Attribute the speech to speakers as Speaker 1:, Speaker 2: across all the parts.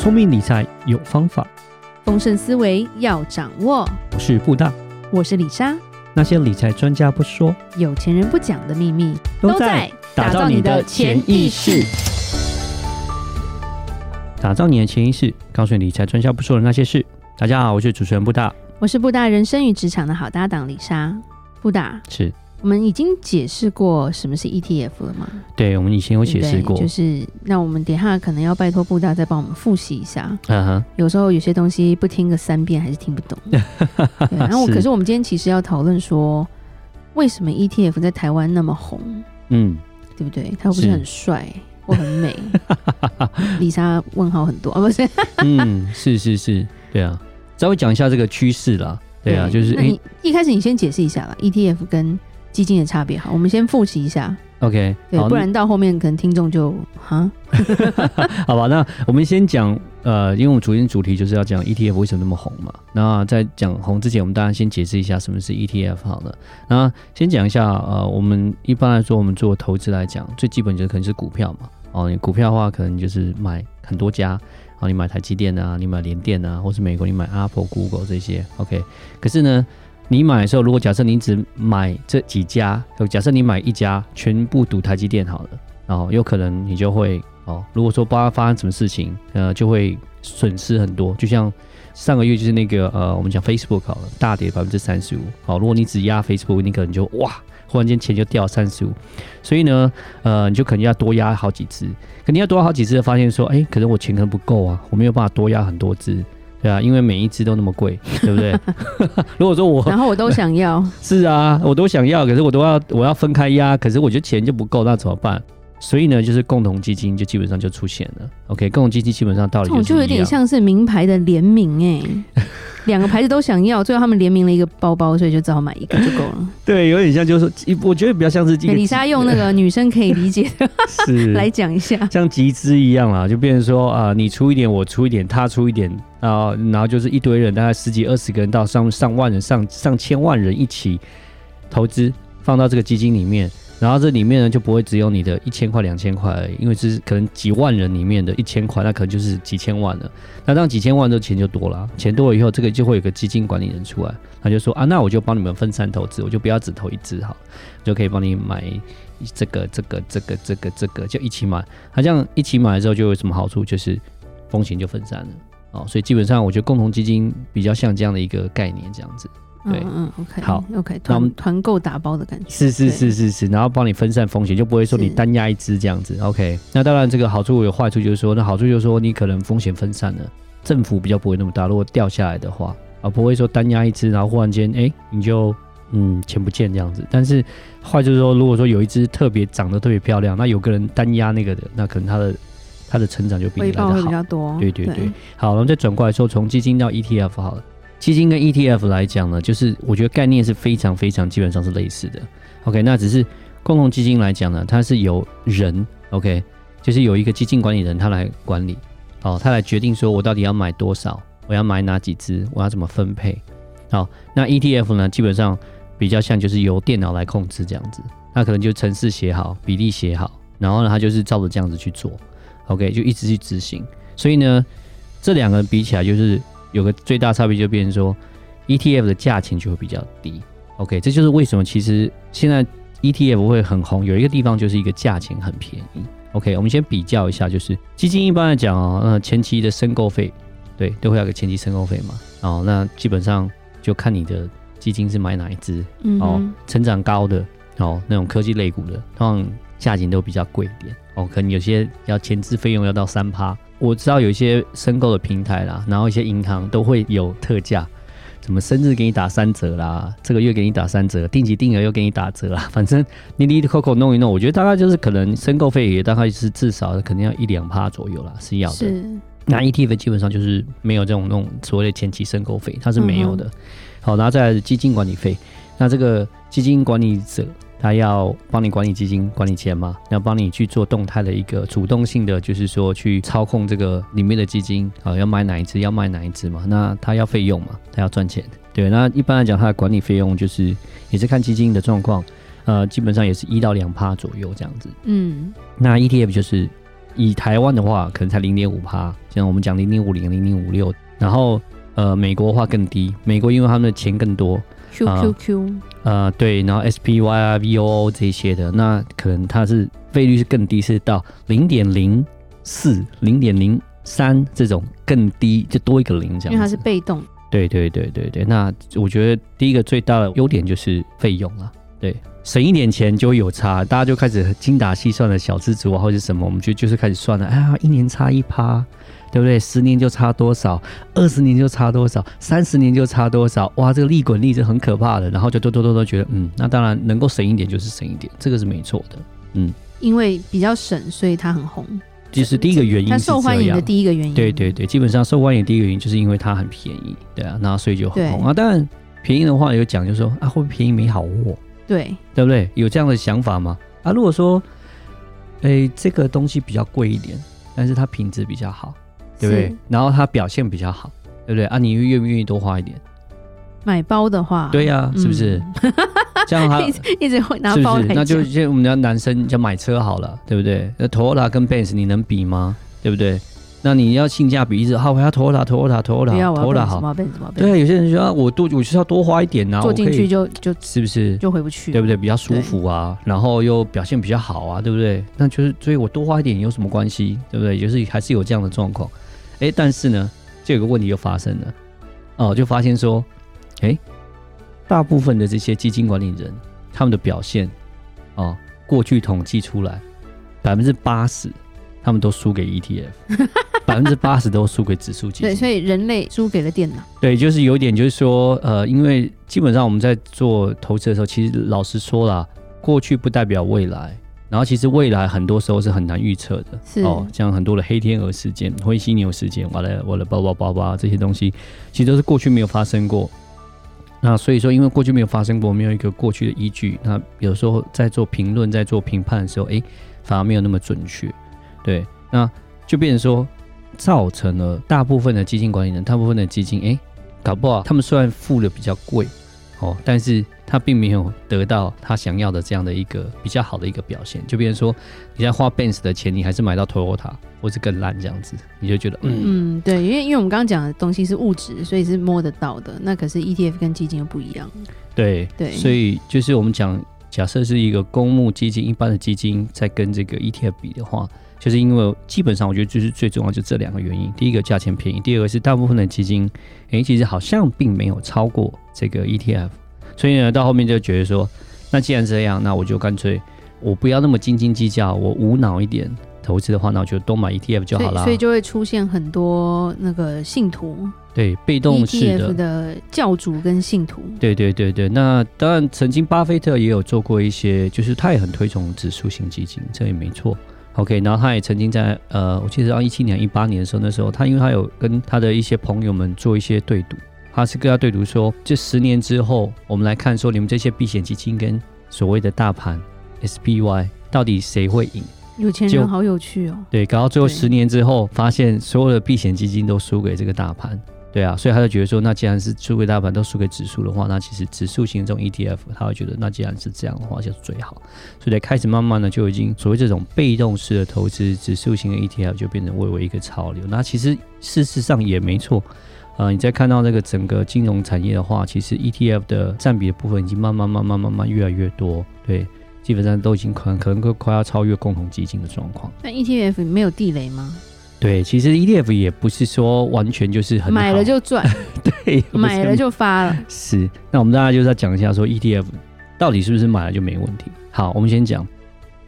Speaker 1: 聪明理财有方法，
Speaker 2: 丰盛思维要掌握。
Speaker 1: 我是布大，
Speaker 2: 我是李莎。
Speaker 1: 那些理财专家不说，
Speaker 2: 有钱人不讲的秘密，
Speaker 1: 都在打造你的潜意识。打造你的潜意识，告诉你理财专家不说的那些事。大家好，我是主持人布大，
Speaker 2: 我是布大人生与职场的好搭档李莎。布大
Speaker 1: 是。
Speaker 2: 我们已经解释过什么是 ETF 了吗？
Speaker 1: 对，我们以前有解释过。
Speaker 2: 就是那我们等一下可能要拜托布大再帮我们复习一下。
Speaker 1: 嗯哼。
Speaker 2: 有时候有些东西不听个三遍还是听不懂。对。然后，可是我们今天其实要讨论说，为什么 ETF 在台湾那么红？
Speaker 1: 嗯，
Speaker 2: 对不对？他又不是很帅或很美。李莎问号很多啊，不是？
Speaker 1: 嗯，是是是，对啊。稍微讲一下这个趋势啦。对啊，就是
Speaker 2: 那你一开始你先解释一下吧，ETF 跟。基金的差别好，我们先复习一下。
Speaker 1: OK，
Speaker 2: 对，不然到后面可能听众就哈。
Speaker 1: 好吧，那我们先讲呃，因为我们昨天主题就是要讲 ETF 为什么那么红嘛。那在讲红之前，我们当然先解释一下什么是 ETF 好了。那先讲一下呃，我们一般来说，我们做投资来讲，最基本就是可能是股票嘛。哦，你股票的话，可能就是买很多家。哦，你买台积电啊，你买联电啊，或是美国你买 Apple、Google 这些。OK，可是呢，你买的时候，如果假设你只买这几家，假设你买一家，全部赌台积电好了，然后有可能你就会哦，如果说不知道发生什么事情，呃，就会损失很多。就像上个月就是那个呃，我们讲 Facebook 好了，大跌百分之三十五。好，如果你只压 Facebook，你可能就哇，忽然间钱就掉三十五。所以呢，呃，你就肯定要多压好几只，肯定要多压好几只，发现说，哎，可能我钱可能不够啊，我没有办法多压很多只。对啊，因为每一只都那么贵，对不对？如果说我
Speaker 2: 然后我都想要，
Speaker 1: 是啊，我都想要，可是我都要我要分开压，可是我觉得钱就不够，那怎么办？所以呢，就是共同基金就基本上就出现了。OK，共同基金基本上道理就，
Speaker 2: 就有点像是名牌的联名哎。两个牌子都想要，最后他们联名了一个包包，所以就只好买一个就够了。
Speaker 1: 对，有点像，就是我觉得比较像是
Speaker 2: 李莎用那个 女生可以理解的
Speaker 1: 是
Speaker 2: 来讲一下，
Speaker 1: 像集资一样啦，就变成说啊、呃，你出一点，我出一点，他出一点啊，然后就是一堆人，大概十几二十个人到上上万人、上上千万人一起投资，放到这个基金里面。然后这里面呢，就不会只有你的一千块、两千块，因为这是可能几万人里面的一千块，那可能就是几千万了。那当几千万的钱就多了，钱多了以后，这个就会有个基金管理人出来，他就说啊，那我就帮你们分散投资，我就不要只投一只好，就可以帮你买这个、这个、这个、这个、这个，就一起买。他这样一起买的时候，就有什么好处？就是风险就分散了哦。所以基本上，我觉得共同基金比较像这样的一个概念，这样子。对，嗯，嗯，OK，好
Speaker 2: ，OK，团团购打包的感觉，
Speaker 1: 是是是是是，然后帮你分散风险，就不会说你单压一支这样子，OK。那当然，这个好处有坏处，就是说，那好处就是说，你可能风险分散了，振幅比较不会那么大。如果掉下来的话，啊，不会说单压一支，然后忽然间，哎，你就嗯钱不见这样子。但是坏就是说，如果说有一只特别长得特别漂亮，那有个人单压那个的，那可能他的他的成长就比你来的好，
Speaker 2: 会比较多。
Speaker 1: 对对对，对好，然后再转过来说，从基金到 ETF 好了。基金跟 ETF 来讲呢，就是我觉得概念是非常非常基本上是类似的。OK，那只是共同基金来讲呢，它是由人 OK，就是有一个基金管理人他来管理，哦，他来决定说我到底要买多少，我要买哪几只，我要怎么分配。好，那 ETF 呢，基本上比较像就是由电脑来控制这样子，那可能就程式写好，比例写好，然后呢，他就是照着这样子去做，OK，就一直去执行。所以呢，这两个人比起来就是。有个最大差别就变成说，ETF 的价钱就会比较低。OK，这就是为什么其实现在 ETF 会很红。有一个地方就是一个价钱很便宜。OK，我们先比较一下，就是基金一般来讲哦，呃，前期的申购费，对，都会有个前期申购费嘛。哦，那基本上就看你的基金是买哪一支。哦，成长高的哦，那种科技类股的，通常价钱都比较贵一点。哦，可能有些要前置费用要到三趴。我知道有一些申购的平台啦，然后一些银行都会有特价，什么生日给你打三折啦，这个月给你打三折，定期定额又给你打折啦，反正你你扣扣弄一弄，我觉得大概就是可能申购费也大概是至少肯定要一两趴左右啦，是要的。那 ETF 基本上就是没有这种那种所谓的前期申购费，它是没有的。嗯、好，然后再来是基金管理费，那这个基金管理者。他要帮你管理基金、管理钱嘛，要帮你去做动态的一个主动性的，就是说去操控这个里面的基金啊，要买哪一支，要卖哪一支嘛。那他要费用嘛，他要赚钱。对，那一般来讲，他的管理费用就是也是看基金的状况，呃，基本上也是一到两趴左右这样子。嗯，那 ETF 就是以台湾的话，可能才零点五趴，像我们讲零点五零、零点五六。然后呃，美国的话更低，美国因为他们的钱更多
Speaker 2: ，QQQ，
Speaker 1: 呃对，然后 SPY 啊、VOO 这些的，那可能它是费率是更低，是到零点零四、零点零三这种更低，就多一个零这样。
Speaker 2: 因为它是被动。
Speaker 1: 对对对对对，那我觉得第一个最大的优点就是费用了，对，省一点钱就有差，大家就开始精打细算的小资族啊，或者什么，我们就就是开始算了，哎呀，一年差一趴，对不对？十年就差多少，二十年就差多少，三十年就差多少，哇，这个利滚利是很可怕的，然后就多多多多觉得，嗯，那当然能够省一点就是省一点，这个是没错的，嗯，
Speaker 2: 因为比较省，所以它很红。
Speaker 1: 其实第一个原因是，它
Speaker 2: 受欢迎的第一个原因，
Speaker 1: 对对对，基本上受欢迎的第一个原因就是因为它很便宜，对啊，那所以就很红啊。当然便宜的话有讲，就是说啊，会不会便宜没好货？
Speaker 2: 对，
Speaker 1: 对不对？有这样的想法吗？啊，如果说，哎，这个东西比较贵一点，但是它品质比较好，对不对？然后他表现比较好，对不对？啊，你愿不愿意多花一点？
Speaker 2: 买包的话，
Speaker 1: 对呀、啊，是不是？嗯、这样他
Speaker 2: 一直会拿包，
Speaker 1: 是不是？那就像我们家男生就买车好了，对不对？那 Toyota 跟 Benz 你能比吗？对不对？那你要性价比一直好，我要 Toyota，Toyota，Toyota，Toyota 好。对啊，有些人说我多，我就是要多花一点呐。
Speaker 2: 坐进去就就是
Speaker 1: 不是就回不去，对不对？比较舒服啊，然后又表现比较好啊，对不对？那就是所以我多花一点有什么关系？对不对？就是还是有这样的状况。哎，但是呢，就有个问题又发生了哦，就发现说。哎，大部分的这些基金管理人，他们的表现，哦，过去统计出来，百分之八十，他们都输给 ETF，百分之八十都输给指数基 金。
Speaker 2: 对，所以人类输给了电脑。
Speaker 1: 对，就是有点，就是说，呃，因为基本上我们在做投资的时候，其实老实说啦，过去不代表未来。然后其实未来很多时候是很难预测的，是。哦，像很多的黑天鹅事件、灰犀牛事件，完了完了，叭叭叭叭这些东西，其实都是过去没有发生过。那所以说，因为过去没有发生过，没有一个过去的依据，那有时候在做评论、在做评判的时候，哎，反而没有那么准确，对，那就变成说，造成了大部分的基金管理人，大部分的基金，哎，搞不好他们虽然付的比较贵，哦，但是。他并没有得到他想要的这样的一个比较好的一个表现，就比如说你在花 Benz 的钱，你还是买到 Toyota 或是更烂这样子，你就觉得嗯
Speaker 2: 嗯对，因为因为我们刚刚讲的东西是物质，所以是摸得到的。那可是 ETF 跟基金又不一样。
Speaker 1: 对对，所以就是我们讲，假设是一个公募基金，一般的基金在跟这个 ETF 比的话，就是因为基本上我觉得就是最重要就这两个原因：第一个价钱便宜，第二个是大部分的基金，哎，其实好像并没有超过这个 ETF。所以呢，到后面就觉得说，那既然这样，那我就干脆我不要那么斤斤计较，我无脑一点投资的话，那我就多买 ETF 就好了。
Speaker 2: 所以就会出现很多那个信徒，
Speaker 1: 对，被动式的，
Speaker 2: 的教主跟信徒。
Speaker 1: 对对对对，那当然，曾经巴菲特也有做过一些，就是他也很推崇指数型基金，这也没错。OK，然后他也曾经在呃，我记得到一七年、一八年的时候，那时候他因为他有跟他的一些朋友们做一些对赌。他是跟他对赌说，这十年之后，我们来看说，你们这些避险基金跟所谓的大盘 SPY 到底谁会赢？
Speaker 2: 有钱人好有趣哦。
Speaker 1: 对，搞到最后十年之后，发现所有的避险基金都输给这个大盘。对啊，所以他就觉得说，那既然是输给大盘，都输给指数的话，那其实指数型这种 ETF，他会觉得，那既然是这样的话，就是最好。所以开始慢慢的就已经所谓这种被动式的投资，指数型的 ETF 就变成微微一个潮流。那其实事实上也没错。呃，你再看到这个整个金融产业的话，其实 ETF 的占比的部分已经慢慢、慢慢、慢慢越来越多，对，基本上都已经可能可能快要超越共同基金的状况。
Speaker 2: 那 ETF 没有地雷吗？
Speaker 1: 对，其实 ETF 也不是说完全就是很
Speaker 2: 买了就赚，
Speaker 1: 对，
Speaker 2: 买了就发了。
Speaker 1: 是，那我们大家就是要讲一下说 ETF 到底是不是买了就没问题？好，我们先讲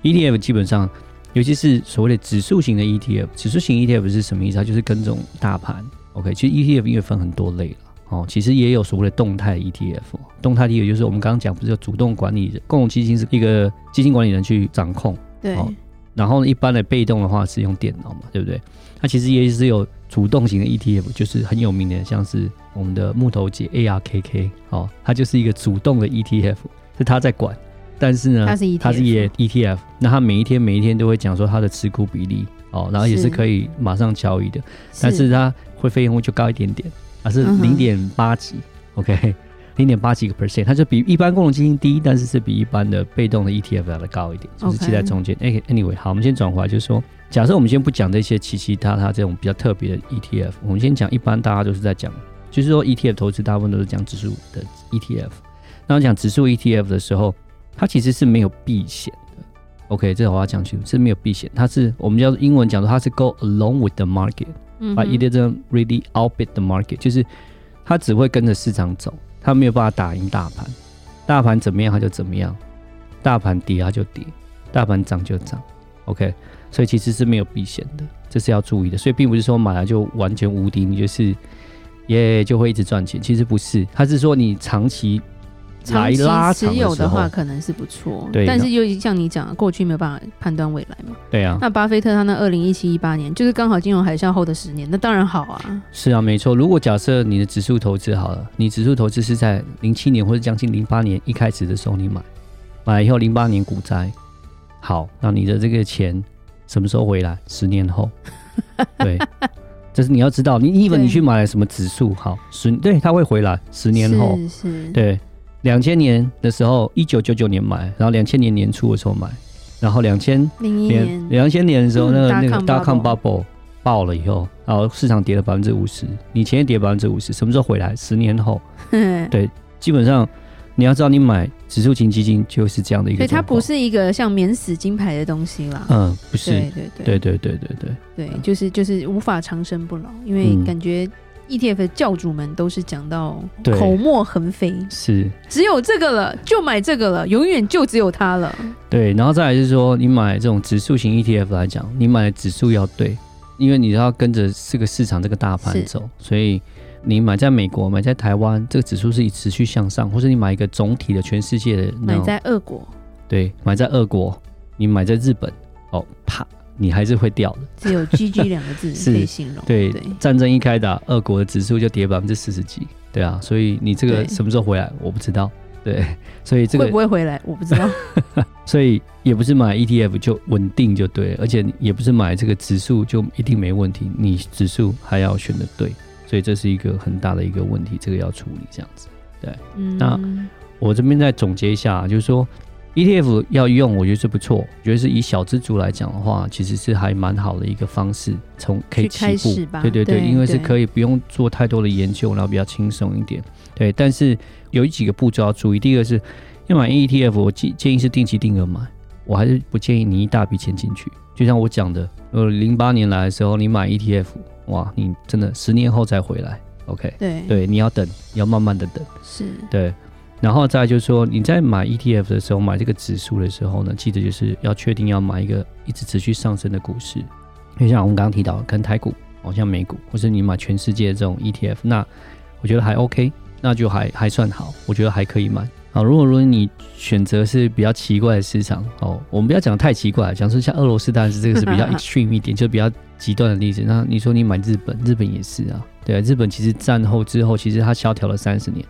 Speaker 1: ETF，基本上尤其是所谓的指数型的 ETF，指数型 ETF 是什么意思？它就是跟踪大盘。OK，其实 ETF 因为分很多类了哦，其实也有所谓的动态 ETF。动态 ETF 就是我们刚刚讲，不是有主动管理人，共同基金是一个基金管理人去掌控，
Speaker 2: 对。哦、
Speaker 1: 然后一般的被动的话是用电脑嘛，对不对？它其实也是有主动型的 ETF，就是很有名的，像是我们的木头姐 ARKK，哦，它就是一个主动的 ETF，是它在管，但是呢，它是 ETF，它是也 ETF，那它每一天每一天都会讲说它的持股比例。哦，然后也是可以马上交易的，是但是它会费用就高一点点，啊是零点八几，OK，零点八几个 percent，它就比一般共同基金低，但是是比一般的被动的 ETF 来的高一点，就是记在中间。哎 Okay.，anyway，好，我们先转回来，就是说，假设我们先不讲这些奇奇他他这种比较特别的 ETF，我们先讲一般大家都是在讲，就是说 ETF 投资大部分都是讲指数的 ETF。那讲指数 ETF 的时候，它其实是没有避险的。OK，这个我要讲清楚，是没有避险，它是我们叫英文讲说它是 go along with the market，but、嗯、哼 it doesn't really outbid the market，就是它只会跟着市场走。他没有办法打赢大盘，大盘怎么样他就怎么样，大盘跌他就跌，大盘涨就涨，OK，所以其实是没有避险的，这是要注意的。所以并不是说买来就完全无敌，你就是也、就会一直赚钱，其实不是，他是说你长期。来拉长
Speaker 2: 持有的话可能是不错，对，但是又像你讲，过去没有办法判断未来嘛。
Speaker 1: 对啊。
Speaker 2: 那巴菲特他那二零一七一八年，就是刚好金融海啸后的十年，那当然好啊。
Speaker 1: 是啊，没错。如果假设你的指数投资好了，你指数投资是在零七年或者将近零八年一开始的时候你买，买了以后零八年股灾，好，那你的这个钱什么时候回来？十年后。对，这是你要知道，你以为你去买了什么指数，好，十对它会回来，十年后
Speaker 2: 是是，
Speaker 1: 对。两千年的时候，一九九九年买，然后两千年年初的时候买，然后两千
Speaker 2: 零一年
Speaker 1: 两千年的时候，那个、
Speaker 2: 嗯、
Speaker 1: 那个 dot com bubble 爆了以后，然后市场跌了百分之五十，你钱也跌百分之五十，什么时候回来？十年后，对，基本上你要知道，你买指数型基金就是这样的一个，
Speaker 2: 所以它不是一个像免死金牌的东西啦。
Speaker 1: 嗯，不是，
Speaker 2: 对对对，
Speaker 1: 对对对对对，
Speaker 2: 对，就是就是无法长生不老，因为感觉。ETF 的教主们都是讲到口沫横飞，
Speaker 1: 是。
Speaker 2: 只有这个了，就买这个了，永远就只有它了。
Speaker 1: 对，然后再来就是说，你买这种指数型 ETF 来讲，你买的指数要对，因为你要跟着这个市场这个大盘走，所以你买在美国、买在台湾，这个指数是以持续向上，或者你买一个总体的全世界的，
Speaker 2: 买在俄国，
Speaker 1: 对，买在俄国，你买在日本，哦，啪。你还是会掉的，
Speaker 2: 只有 GG 两个字可以形容。
Speaker 1: 对，对战争一开打，俄国的指数就跌百分之四十几。对啊，所以你这个什么时候回来，我不知道。对，所以这个
Speaker 2: 会不会回来，我不知道。
Speaker 1: 所以也不是买 ETF 就稳定就对，而且也不是买这个指数就一定没问题，你指数还要选的对，所以这是一个很大的一个问题，这个要处理这样子。对，嗯、那我这边再总结一下，就是说。ETF 要用，我觉得是不错。我觉得是以小资族来讲的话，其实是还蛮好的一个方式，从可以起步。对对对，对因为是可以不用做太多的研究，然后比较轻松一点。对，但是有几个步骤要注意。第一个是要买 ETF，我建建议是定期定额买，我还是不建议你一大笔钱进去。就像我讲的，呃，零八年来的时候，你买 ETF，哇，你真的十年后再回来，OK？
Speaker 2: 对
Speaker 1: 对，你要等，你要慢慢的等。
Speaker 2: 是，
Speaker 1: 对。然后再就是说，你在买 ETF 的时候，买这个指数的时候呢，记得就是要确定要买一个一直持续上升的股市，就像我们刚刚提到，跟台股，好像美股，或是你买全世界的这种 ETF，那我觉得还 OK，那就还还算好，我觉得还可以买。啊，如果如果你选择是比较奇怪的市场，哦，我们不要讲太奇怪，讲说像俄罗斯，当然是这个是比较 extreme 一点，就比较极端的例子。那你说你买日本，日本也是啊，对啊，日本其实战后之后，其实它萧条了三十年。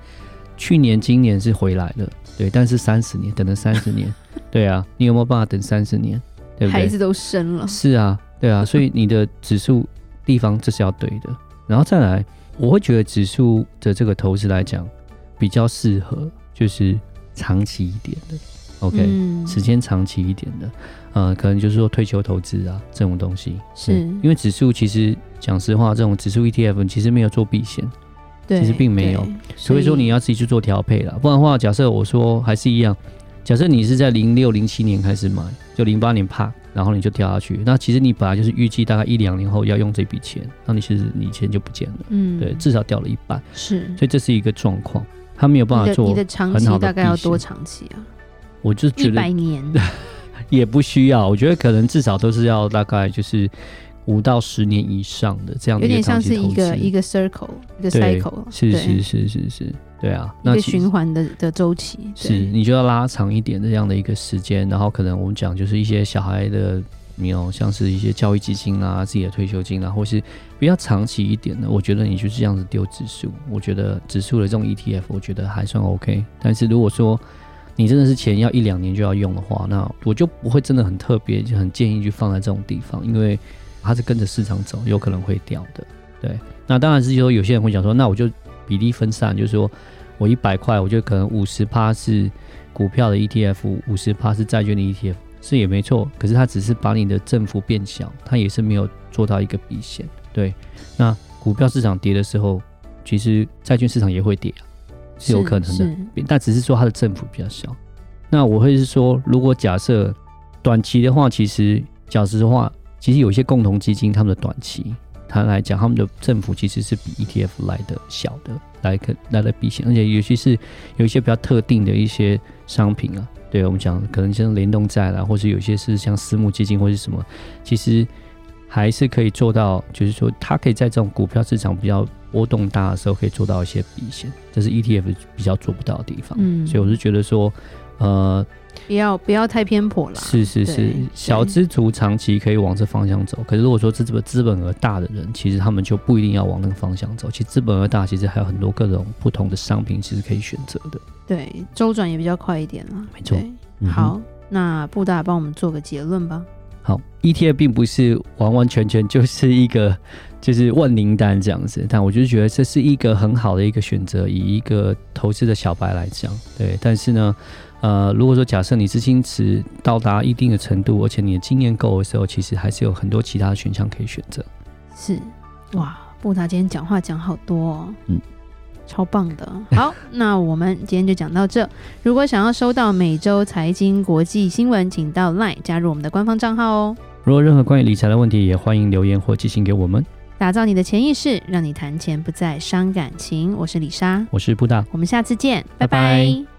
Speaker 1: 去年、今年是回来了，对，但是三十年等了三十年，对啊，你有没有办法等三十年？对不对？
Speaker 2: 孩子都生了，
Speaker 1: 是啊，对啊，所以你的指数地方这是要对的，然后再来，我会觉得指数的这个投资来讲比较适合，就是长期一点的，OK，、嗯、时间长期一点的，呃，可能就是说退休投资啊这种东西，
Speaker 2: 是。
Speaker 1: 因为指数其实讲实话，这种指数 ETF 其实没有做避险。其实并没有，所以说你要自己去做调配了。不然的话，假设我说还是一样，假设你是在零六零七年开始买，就零八年啪，然后你就掉下去。那其实你本来就是预计大概一两年后要用这笔钱，那你其实你钱就不见了。嗯，对，至少掉了一半。
Speaker 2: 是，
Speaker 1: 所以这是一个状况，他没有办法做
Speaker 2: 你的长期大概要多长期啊？
Speaker 1: 我就觉得一
Speaker 2: 百年
Speaker 1: 也不需要，我觉得可能至少都是要大概就是。五到十年以上的这样的，有点
Speaker 2: 像是一个一个 circle，一个 cycle，
Speaker 1: 是是是是是，对啊，
Speaker 2: 一个循环的的周期，
Speaker 1: 是你就要拉长一点这样的一个时间，然后可能我们讲就是一些小孩的，你有像是一些教育基金啊，自己的退休金啊，或是比较长期一点的，我觉得你就是这样子丢指数，我觉得指数的这种 ETF，我觉得还算 OK。但是如果说你真的是钱要一两年就要用的话，那我就不会真的很特别，就很建议去放在这种地方，因为。它是跟着市场走，有可能会掉的。对，那当然是说有些人会想说，那我就比例分散，就是说我一百块，我就可能五十趴是股票的 ETF，五十趴是债券的 ETF，是也没错。可是它只是把你的振幅变小，它也是没有做到一个避险。对，那股票市场跌的时候，其实债券市场也会跌，是有可能的，但只是说它的振幅比较小。那我会是说，如果假设短期的话，其实讲实话，其实有一些共同基金，他们的短期，它来讲，他们的振幅其实是比 ETF 来的小的，来个来的避险，而且尤其是有一些比较特定的一些商品啊，对我们讲，可能像联动债啦，或是有些是像私募基金或是什么，其实还是可以做到，就是说它可以在这种股票市场比较波动大的时候，可以做到一些避险，这是 ETF 比较做不到的地方。嗯，所以我是觉得说。呃，
Speaker 2: 不要不要太偏颇了。
Speaker 1: 是是是，小资族长期可以往这方向走。可是如果说这这个资本额大的人，其实他们就不一定要往那个方向走。其实资本额大，其实还有很多各种不同的商品，其实可以选择的。
Speaker 2: 对，周转也比较快一点了。
Speaker 1: 没错。嗯、
Speaker 2: 好，那布大帮我们做个结论吧。
Speaker 1: 好，ETF 并不是完完全全就是一个 就是万灵丹这样子，但我就是觉得这是一个很好的一个选择。以一个投资的小白来讲，对，但是呢。呃，如果说假设你资金池到达一定的程度，而且你的经验够的时候，其实还是有很多其他的选项可以选择。
Speaker 2: 是，哇，布达今天讲话讲好多哦，
Speaker 1: 嗯，
Speaker 2: 超棒的。好，那我们今天就讲到这。如果想要收到每周财经国际新闻，请到 LINE 加入我们的官方账号哦。
Speaker 1: 如果任何关于理财的问题，也欢迎留言或寄信给我们。
Speaker 2: 打造你的潜意识，让你谈钱不再伤感情。我是李莎，
Speaker 1: 我是布达，
Speaker 2: 我们下次见，拜拜。拜拜。